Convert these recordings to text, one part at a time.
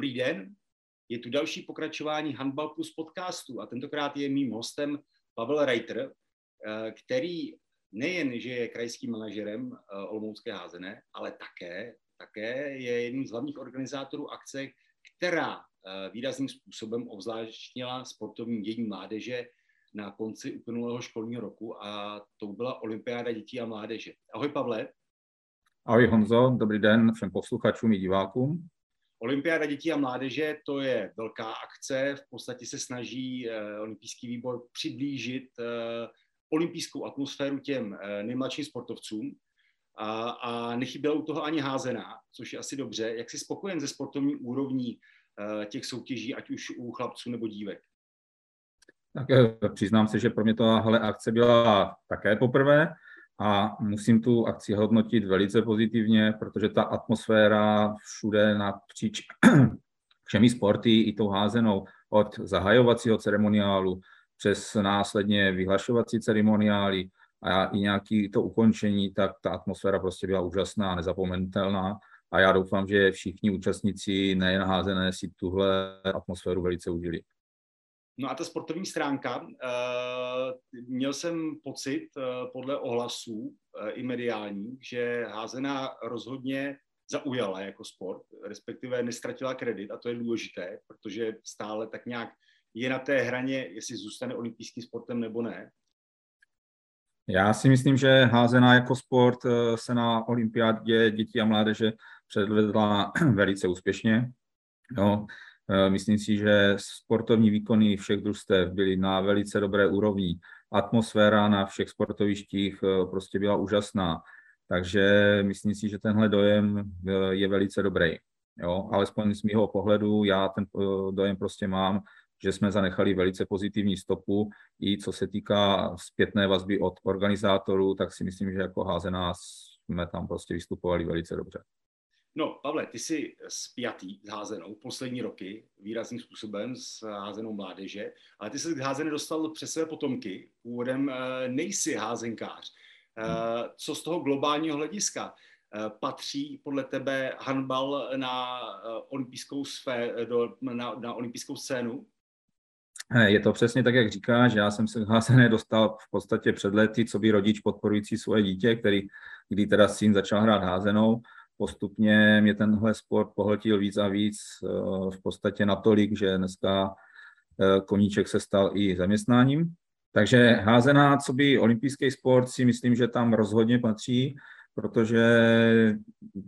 Dobrý den, je tu další pokračování Handball Plus podcastu a tentokrát je mým hostem Pavel Reiter, eh, který nejen, že je krajským manažerem eh, Olomoucké házené, ale také, také je jedním z hlavních organizátorů akce, která eh, výrazným způsobem obzvláštnila sportovní dění mládeže na konci uplynulého školního roku a to byla Olympiáda dětí a mládeže. Ahoj Pavle. Ahoj Honzo, dobrý den všem posluchačům i divákům. Olympiáda dětí a mládeže to je velká akce, v podstatě se snaží eh, olympijský výbor přiblížit eh, olympijskou atmosféru těm eh, nejmladším sportovcům a, a nechyběla u toho ani házená, což je asi dobře. Jak jsi spokojen ze sportovní úrovní těch soutěží, ať už u chlapců nebo dívek? Tak přiznám se, že pro mě tahle akce byla také poprvé a musím tu akci hodnotit velice pozitivně, protože ta atmosféra všude napříč všemi sporty i tou házenou od zahajovacího ceremoniálu přes následně vyhlašovací ceremoniály a i nějaký to ukončení, tak ta atmosféra prostě byla úžasná, nezapomenutelná a já doufám, že všichni účastníci nejen házené si tuhle atmosféru velice užili. No a ta sportovní stránka, uh, měl jsem pocit uh, podle ohlasů uh, i mediální, že házená rozhodně zaujala jako sport, respektive nestratila kredit a to je důležité, protože stále tak nějak je na té hraně, jestli zůstane olympijským sportem nebo ne. Já si myslím, že házená jako sport se na olympiádě dětí a mládeže předvedla velice úspěšně. Jo. Eh, myslím si, že sportovní výkony všech družstev byly na velice dobré úrovni. Atmosféra na všech sportovištích eh, prostě byla úžasná. Takže myslím si, že tenhle dojem eh, je velice dobrý. Jo, alespoň z mého pohledu já ten dojem prostě mám, že jsme zanechali velice pozitivní stopu. I co se týká zpětné vazby od organizátorů, tak si myslím, že jako házená jsme tam prostě vystupovali velice dobře. No, Pavle, ty jsi spjatý s házenou poslední roky výrazným způsobem s házenou mládeže, ale ty se k házené dostal přes své potomky. Původem eh, nejsi házenkář. Eh, co z toho globálního hlediska? Eh, patří podle tebe handbal na olympijskou, na, na olympijskou scénu? Je to přesně tak, jak říkáš. Já jsem se házené dostal v podstatě před lety, co by rodič podporující svoje dítě, který, kdy teda syn začal hrát házenou postupně mě tenhle sport pohltil víc a víc eh, v podstatě natolik, že dneska eh, koníček se stal i zaměstnáním. Takže házená, co by olympijský sport, si myslím, že tam rozhodně patří, protože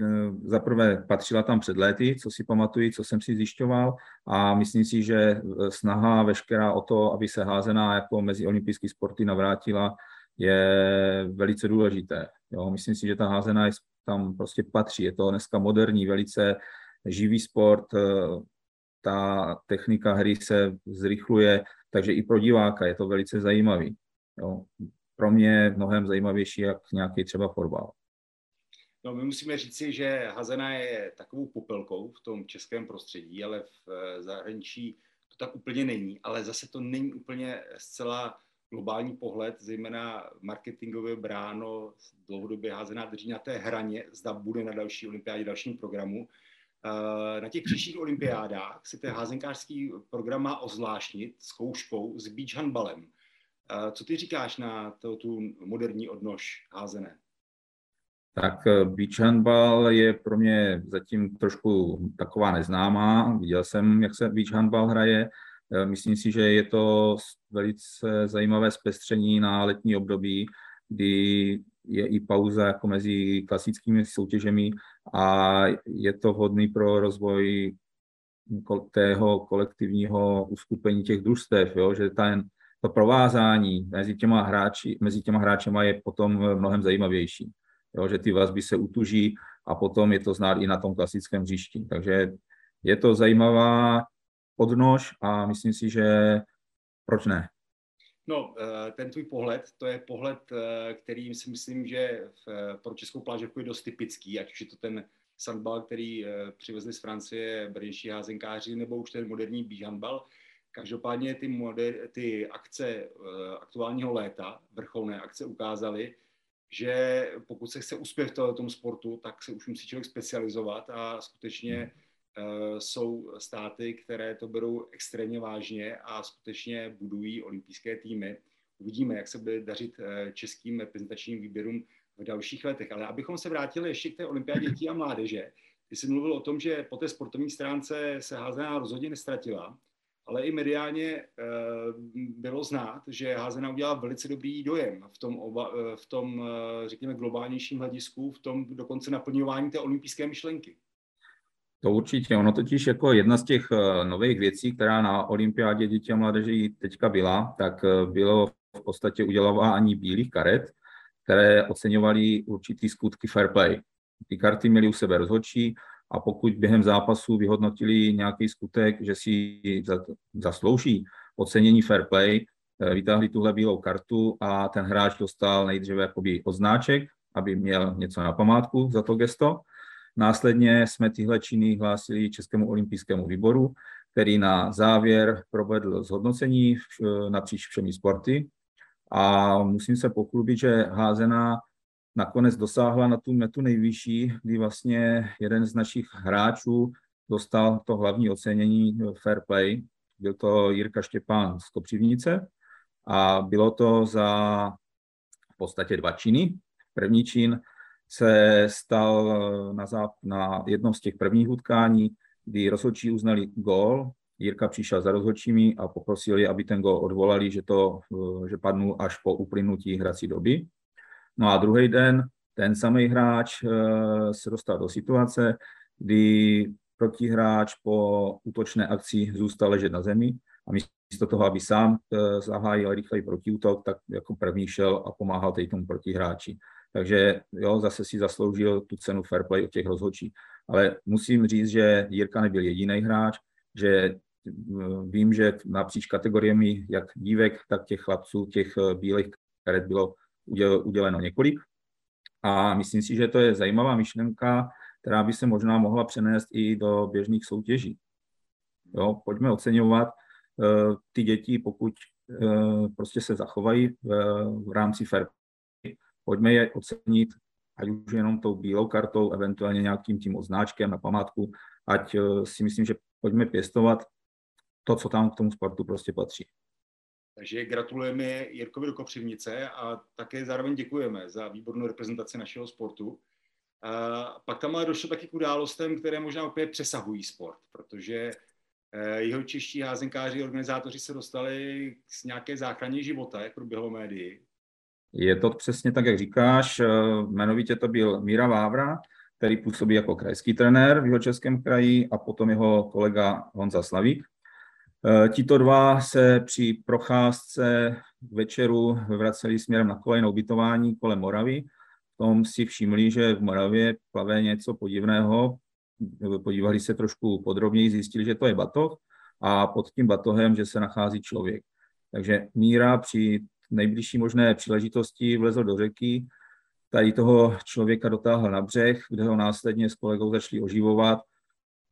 eh, zaprvé patřila tam před léty, co si pamatuju, co jsem si zjišťoval a myslím si, že snaha veškerá o to, aby se házená jako mezi olympijské sporty navrátila, je velice důležité. Jo, myslím si, že ta házená je tam prostě patří. Je to dneska moderní, velice živý sport, eh, ta technika hry se zrychluje, takže i pro diváka je to velice zajímavý. Jo. Pro mě mnohem zajímavější, jak nějaký třeba fotbal. No, my musíme říci, že Hazena je takovou popelkou v tom českém prostředí, ale v eh, zahraničí to tak úplně není. Ale zase to není úplně zcela globální pohled, zejména marketingové bráno, dlouhodobě házená drží na té hraně, zda bude na další olympiádě, dalším programu. Eh, na těch příštích olympiádách se ten házenkářský program má ozvláštnit zkouškou s beach handbalem. Eh, co ty říkáš na to, tu moderní odnož házené? Tak eh, beach handball je pro mě zatím trošku taková neznámá. Viděl jsem, jak se beach handball hraje. Eh, myslím si, že je to velice zajímavé zpestření na letní období, kdy je i pauza jako mezi klasickými soutěžemi a je to vhodný pro rozvoj tého kolektivního uskupení těch družstev, jo? že ten, to provázání mezi těma, hráči, mezi těma hráčema je potom mnohem zajímavější. Jo? Že ty vazby se utuží a potom je to znát i na tom klasickém hřišti. Takže je to zajímavá odnož a myslím si, že proč ne. No, eh, ten tvůj pohled, to je pohled, eh, který si myslím, že pro českou plážovku je dost typický, ať už je to ten sandbal, který eh, přivezli z Francie brnější házenkáři, nebo už ten moderní beach handball. Každopádně ty, moder, ty akce aktuálního léta, vrcholné akce ukázaly, že pokud se chce uspět v tom sportu, tak se už musí člověk specializovat a skutečně jsou státy, které to berou extrémně vážně a skutečně budují olympijské týmy. Uvidíme, jak se bude dařit českým reprezentačním výběrům v dalších letech. Ale abychom se vrátili ještě k té olympiádě dětí a mládeže, ty jsi mluvil o tom, že po té sportovní stránce se házená rozhodně nestratila, ale i mediálně e, bylo znát, že házená udělala velice dobrý dojem v tom, oba, eh, v tom řekněme, globálnějším hledisku, v tom dokonce naplňování té olympijské myšlenky. To určitě. Ono totiž jako jedna z těch nových věcí, která na olympiádě dětí a mládeže teďka byla, tak bylo v podstatě udělování bílých karet, které oceňovaly určitý skutky fair play. Ty karty měly u sebe rozhodčí a pokud během zápasu vyhodnotili nějaký skutek, že si zaslouží ocenění fair play, eh, vytáhli tuhle bílou kartu a ten hráč dostal nejdříve jakoby odznáček, aby měl něco na památku za to gesto. Následně jsme tyhle činy hlásili Českému olympijskému výboru, který na závěr provedl zhodnocení napříč všemi sporty a musím se pochlubit, že házená nakonec dosáhla na tu metu nejvyšší, kdy vlastně jeden z našich hráčů dostal to hlavní ocenění Fair Play. Byl to Jirka Štěpán z Kopřivnice a bylo to za v podstatě dva činy. První čin se stal na, záp- na jednom z těch prvních utkání, kdy rozhodčí uznali gól Jirka přišel za rozhodčími a poprosil je, aby ten gol odvolali, že, to, eh, že padnul až po uplynutí hrací doby. No a druhý den ten samý hráč eh, se dostal do situace, kdy protihráč po útočné akci zůstal ležet na zemi a místo toho, aby sám eh, zahájil rychlej protiútok, tak jako první šel a pomáhal tomu protihráči. Takže jo, zase si zasloužil tu cenu fair play od těch rozhodčí. Ale musím říct, že Jirka nebyl jediný hráč, že vím, že napříč kategoriemi jak dívek, tak těch chlapců, těch eh, bílých karet bylo uděleno několik. A myslím si, že to je zajímavá myšlenka, která by se možná mohla přenést i do běžných soutěží. Jo, pojďme oceňovat uh, ty děti, pokud prostě se zachovají v rámci fair Pojďme je ocenit, ať už jenom tou bílou kartou, eventuálně nějakým tím odznáčkem na památku, ať uh, si myslím, že pojďme pěstovat to, co tam k tomu sportu prostě patří. Takže gratulujeme Jirkovi do Kopřivnice a také zároveň děkujeme za výbornou reprezentaci našeho sportu. A pak tam ale došlo taky k událostem, které možná opět přesahují sport, protože eh, jeho čeští házenkáři, organizátoři se dostali k nějaké záchraně života, jak proběhlo médii. Je to přesně tak, jak říkáš. Eh, jmenovitě to byl Míra Vávra, který působí jako krajský trenér v jeho českém kraji a potom jeho kolega Honza Slavík. Eh, tito dva se při procházce večeru vraceli směrem na kolejnou ubytování kolem Moravy. V tom si všimli, že v Moravě plave něco podivného. Podívali se trošku podrobněji, zjistili, že to je batoh a pod tím batohem, že se nachází člověk. Takže Míra při nejbližší možné příležitosti vlezl do řeky, tady toho člověka dotáhl na břeh, kde ho následně s kolegou začali oživovat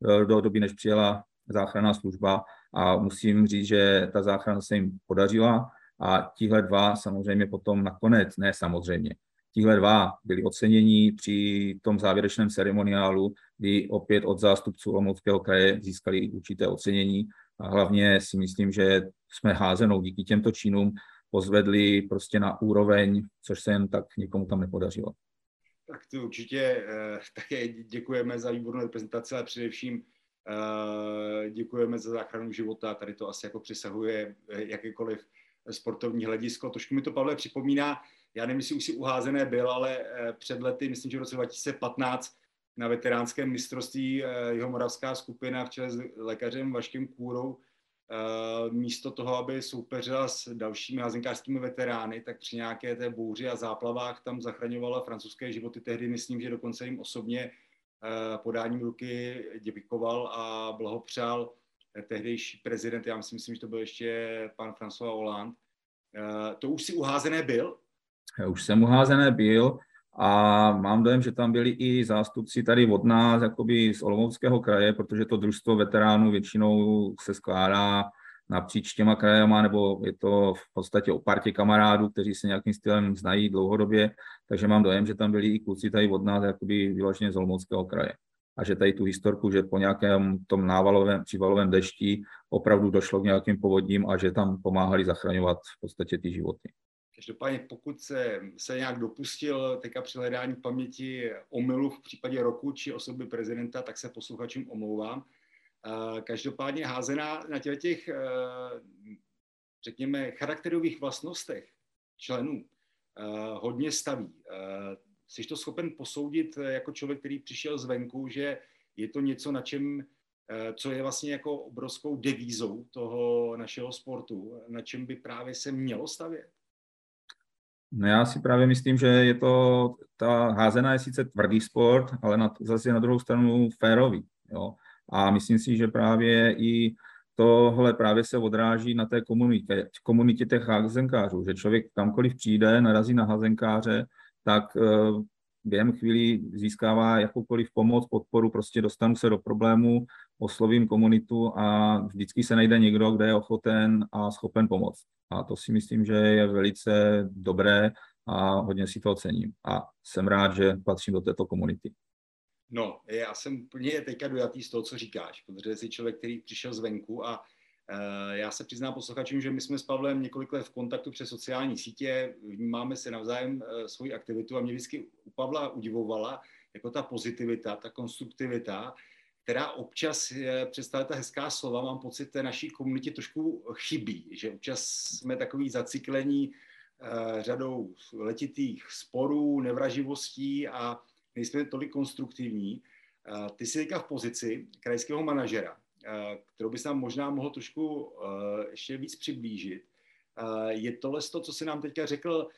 eh, do doby, než přijela záchranná služba. A musím říct, že ta záchrana se jim podařila a tihle dva samozřejmě potom nakonec, ne samozřejmě, tihle dva byli oceněni při tom závěrečném ceremoniálu, kdy opět od zástupců Olomouckého kraje získali určité ocenění. A hlavně si myslím, že jsme házenou díky těmto činům pozvedli prostě na úroveň, což se jen tak někomu tam nepodařilo. Tak to určitě eh, také děkujeme za výbornou reprezentaci, ale především Eh, děkujeme za záchranu života, tady to asi jako přesahuje eh, jakékoliv sportovní hledisko. Trošku mi to, Pavle, připomíná, já nevím, jestli už si uházené byl, ale před lety, myslím, že v roce 2015 na veteránském mistrovství jeho moravská skupina v čele s lékařem Vaškem Kůrou místo toho, aby soupeřila s dalšími házenkářskými veterány, tak při nějaké té bouři a záplavách tam zachraňovala francouzské životy. Tehdy myslím, že dokonce jim osobně Eh, podáním ruky děkoval a blahopřál tehdejší prezident, já si myslím, že to byl ještě pan François Hollande. Eh, to už si uházené byl? Už jsem uházené byl a mám dojem, že tam byli i zástupci tady od nás, jakoby z Olomouckého kraje, protože to družstvo veteránů většinou se skládá napříč těma krajema, nebo je to v podstatě o partě kamarádů, kteří se nějakým stylem znají dlouhodobě, takže mám dojem, že tam byli i kluci tady od nás, jakoby vyloženě z Olomouckého kraje. a že tady tu historku, že po nějakém tom návalovém, přívalovém dešti opravdu došlo k nějakým povodním a že tam pomáhali zachraňovat v podstatě ty životy. Každopádně, pokud se, se nějak dopustil teďka při hledání paměti omylu v případě roku či osoby prezidenta, tak se posluchačům omlouvám. Každopádně házená na těch, těch eh, řekněme, charakterových vlastnostech členů eh, hodně staví. Eh, jsi to schopen posoudit jako člověk, který přišel zvenku, že je to něco, na čem, co je vlastně jako obrovskou devízou toho našeho sportu, na čem by právě se mělo stavět? No já si právě myslím, že je to, ta házená je sice tvrdý sport, ale na, zase na druhou stranu férový. Jo? A myslím si, že právě i tohle právě se odráží na té komunitě, komunitě těch házenkářů, že člověk kamkoliv přijde, narazí na házenkáře, tak eh, během chvíli získává jakoukoliv pomoc, podporu, prostě dostanu se do problému, oslovím komunitu a vždycky se najde někdo, kde je ochoten a schopen pomoct. A to si myslím, že je velice dobré a hodně si to ocením. A jsem rád, že patřím do této komunity. No, já jsem úplně teďka dojatý z toho, co říkáš, protože jsi člověk, který přišel zvenku a já se přiznám posluchačům, že my jsme s Pavlem několik let v kontaktu přes sociální sítě, vnímáme se navzájem uh, svoji aktivitu a mě vždycky u Pavla udivovala jako ta pozitivita, ta konstruktivita, která občas, je, představuje ta hezká slova, mám pocit, té naší komunitě trošku chybí, že občas jsme takový zaciklení řadou letitých sporů, nevraživostí a nejsme tolik konstruktivní. Ty jsi teďka v pozici krajského manažera, kterou bys nám možná mohl trošku ještě víc přiblížit. Je tohle to, co jsi nám teďka řekl,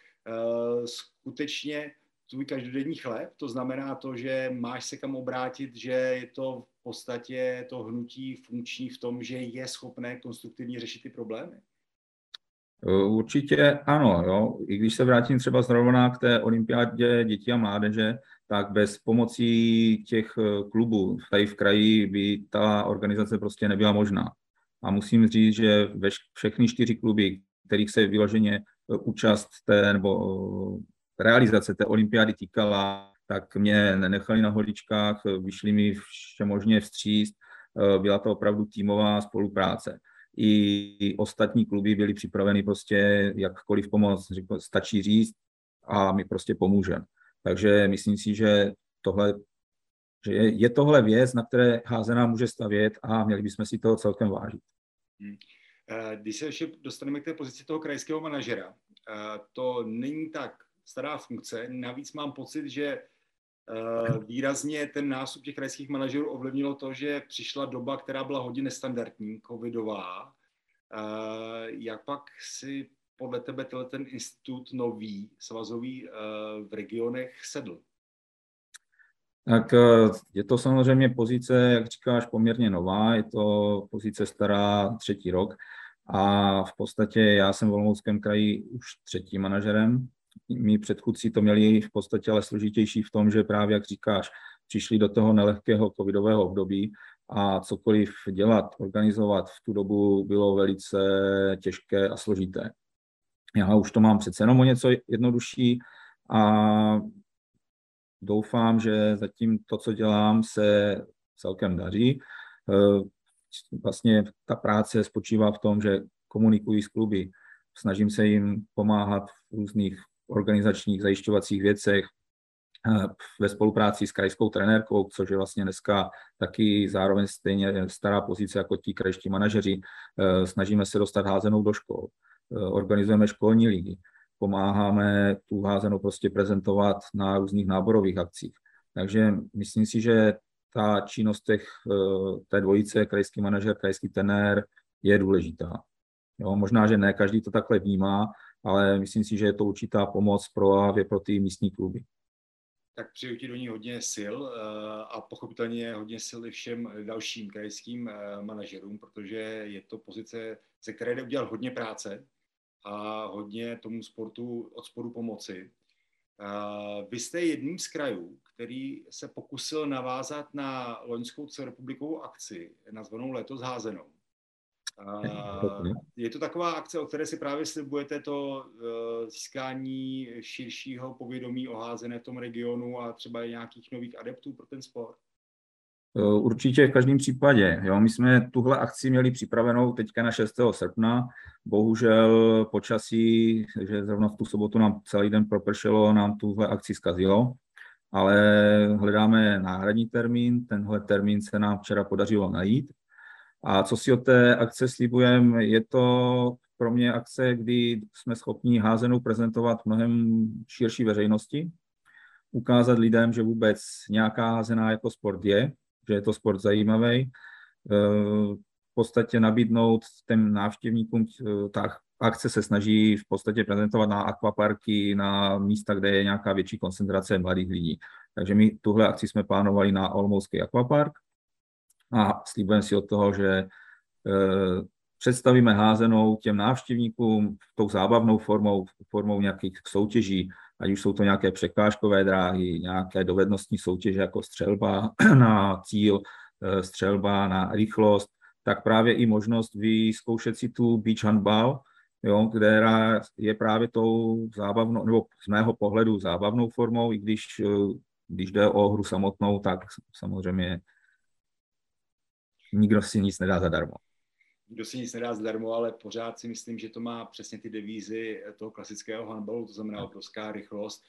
skutečně tvůj každodenní chléb? To znamená to, že máš se kam obrátit, že je to v podstatě to hnutí funkční v tom, že je schopné konstruktivně řešit ty problémy? Určitě ano, jo. I když se vrátím třeba zrovna k té olympiádě dětí a mládeže, tak bez pomocí těch eh, klubů tady v kraji by ta organizace prostě nebyla možná. A musím říct, že ve všechny čtyři kluby, kterých se vyloženě eh, účast té, nebo eh, realizace té olympiády týkala, tak mě nenechali na holičkách, vyšli mi všemožně vstříct, byla to opravdu týmová spolupráce. I ostatní kluby byly připraveny prostě jakkoliv pomoct, stačí říct a my prostě pomůžeme. Takže myslím si, že tohle že je, je tohle věc, na které házená může stavět a měli bychom si toho celkem vážit. Hmm. Eh, když se ještě dostaneme k té pozici toho krajského manažera, eh, to není tak stará funkce, navíc mám pocit, že eh, výrazně ten nástup těch krajských manažerů ovlivnilo to, že přišla doba, která byla hodně nestandardní, covidová. Jak pak si podle tebe tenhle ten institut nový, svazový eh, v regionech sedl? Tak eh, je to samozřejmě pozice, jak říkáš, poměrně nová, je to pozice stará třetí rok a v podstatě já jsem v Olomouckém kraji už třetí manažerem. Mí předchůdci to měli v podstatě ale složitější v tom, že právě, jak říkáš, přišli do toho nelehkého covidového období a cokoliv dělat, organizovat v tu dobu bylo velice těžké a složité. Já už to mám přece jenom o něco jednodušší a doufám, že zatím to, co dělám, se celkem daří. Eh, vlastně ta práce spočívá v tom, že komunikuji s kluby, snažím se jim pomáhat v různých organizačních zajišťovacích věcech, eh, ve spolupráci s krajskou trenérkou, což je vlastně dneska taky zároveň stejně stará pozice jako ti krajští manažeři. Eh, snažíme se dostat házenou do škol. Eh, organizujeme školní ligy, pomáháme tu házenou prostě prezentovat na různých náborových akcích. Takže myslím si, že ta činnost těch, eh, té dvojice, krajský manažer, krajský tenér, je důležitá. Jo, možná, že ne každý to takhle vnímá, ale myslím si, že je to určitá pomoc pro, pro ty místní kluby. Tak přeju ti do ní hodně sil eh, a pochopitelně hodně sil i všem dalším krajským manažerům, protože je to pozice, ze které jde udělat hodně práce a hodně tomu sportu od sporu pomoci. Vy jste jedním z krajů, který se pokusil navázat na loňskou celorepublikovou akci, nazvanou Letos házenou. Je to taková akce, o které si právě slibujete to e, získání širšího povědomí o házené v tom regionu a třeba i nějakých nových adeptů pro ten sport? Určitě v každém případě. Jo. My jsme tuhle akci měli připravenou teďka na 6. srpna. Bohužel počasí, že zrovna v tu sobotu nám celý den propršelo, nám tuhle akci zkazilo, ale hledáme náhradní termín. Tenhle termín se nám včera podařilo najít. A co si od té akce slibujeme, je to pro mě akce, kdy jsme schopni házenou prezentovat mnohem širší veřejnosti, ukázat lidem, že vůbec nějaká házená jako sport je, že je to sport zajímavý, eh, v podstatě nabídnout těm návštěvníkům, eh, ta akce se snaží v podstatě prezentovat na akvaparky, na místa, kde je nějaká větší koncentrace mladých lidí. Takže my tuhle akci jsme plánovali na Olmouský akvapark a slíbujeme si od toho, že eh, představíme házenou těm návštěvníkům tou zábavnou formou, formou nějakých soutěží, ať už jsou to nějaké překážkové dráhy, nějaké dovednostní soutěže jako střelba na cíl, eh, střelba na rychlost, tak právě i možnost vyzkoušet si tu beach handball, jo, která je právě tou zábavnou, nebo z mého pohledu zábavnou formou, i když, eh, když jde o hru samotnou, tak samozřejmě nikdo si nic nedá zadarmo nikdo si nic nedá zdarmo, ale pořád si myslím, že to má přesně ty devízy toho klasického handballu, to znamená obrovská rychlost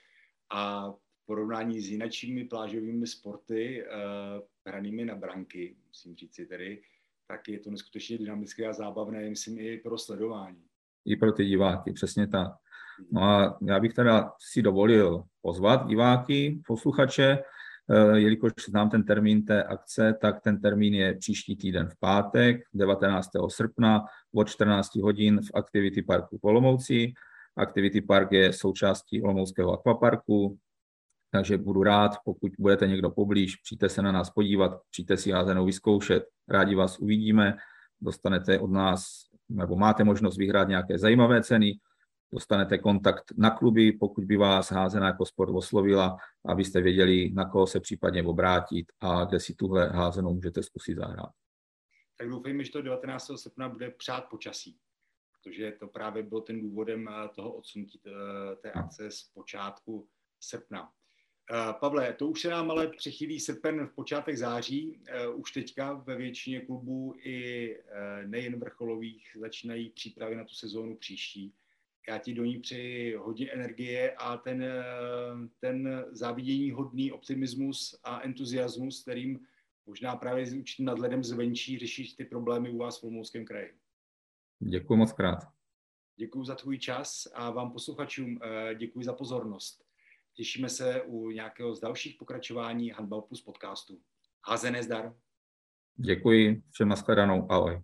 a v porovnání s jinačími plážovými sporty, uh, hranými na branky, musím říct si tedy, tak je to neskutečně dynamické a zábavné, myslím, i pro sledování. I pro ty diváky, přesně tak. No a já bych teda si dovolil pozvat diváky, posluchače, Eh, jelikož znám ten termín té akce, tak ten termín je příští týden v pátek, 19. srpna od 14 hodin v Activity Parku Olomouci. Activity Park je součástí Olomouckého akvaparku, takže budu rád, pokud budete někdo poblíž, přijďte se na nás podívat, přijďte si házenou vyzkoušet, rádi vás uvidíme, dostanete od nás, nebo máte možnost vyhrát nějaké zajímavé ceny, dostanete kontakt na kluby, pokud by vás házená jako sport oslovila, abyste věděli, na koho se případně obrátit a kde si tuhle házenou můžete zkusit zahrát. Tak doufejme, že to 19. srpna bude přát počasí, protože to právě byl ten důvodem eh, toho odsunutí eh, té akce z počátku srpna. Eh, Pavle, to už se nám ale přechýlí srpen v počátek září. Už teďka ve většině klubů i nejen vrcholových začínají přípravy na tu sezónu příští já ti do ní přeji hodně energie a ten, ten závidění hodný optimismus a entuziasmus, kterým možná právě s určitým nadhledem zvenčí řešit ty problémy u vás v Olomouckém kraji. Děkuji moc krát. Děkuji za tvůj čas a vám posluchačům eh, děkuji za pozornost. Těšíme se u nějakého z dalších pokračování Handball Plus podcastu. Házené zdar. Děkuji, všem nashledanou, ahoj.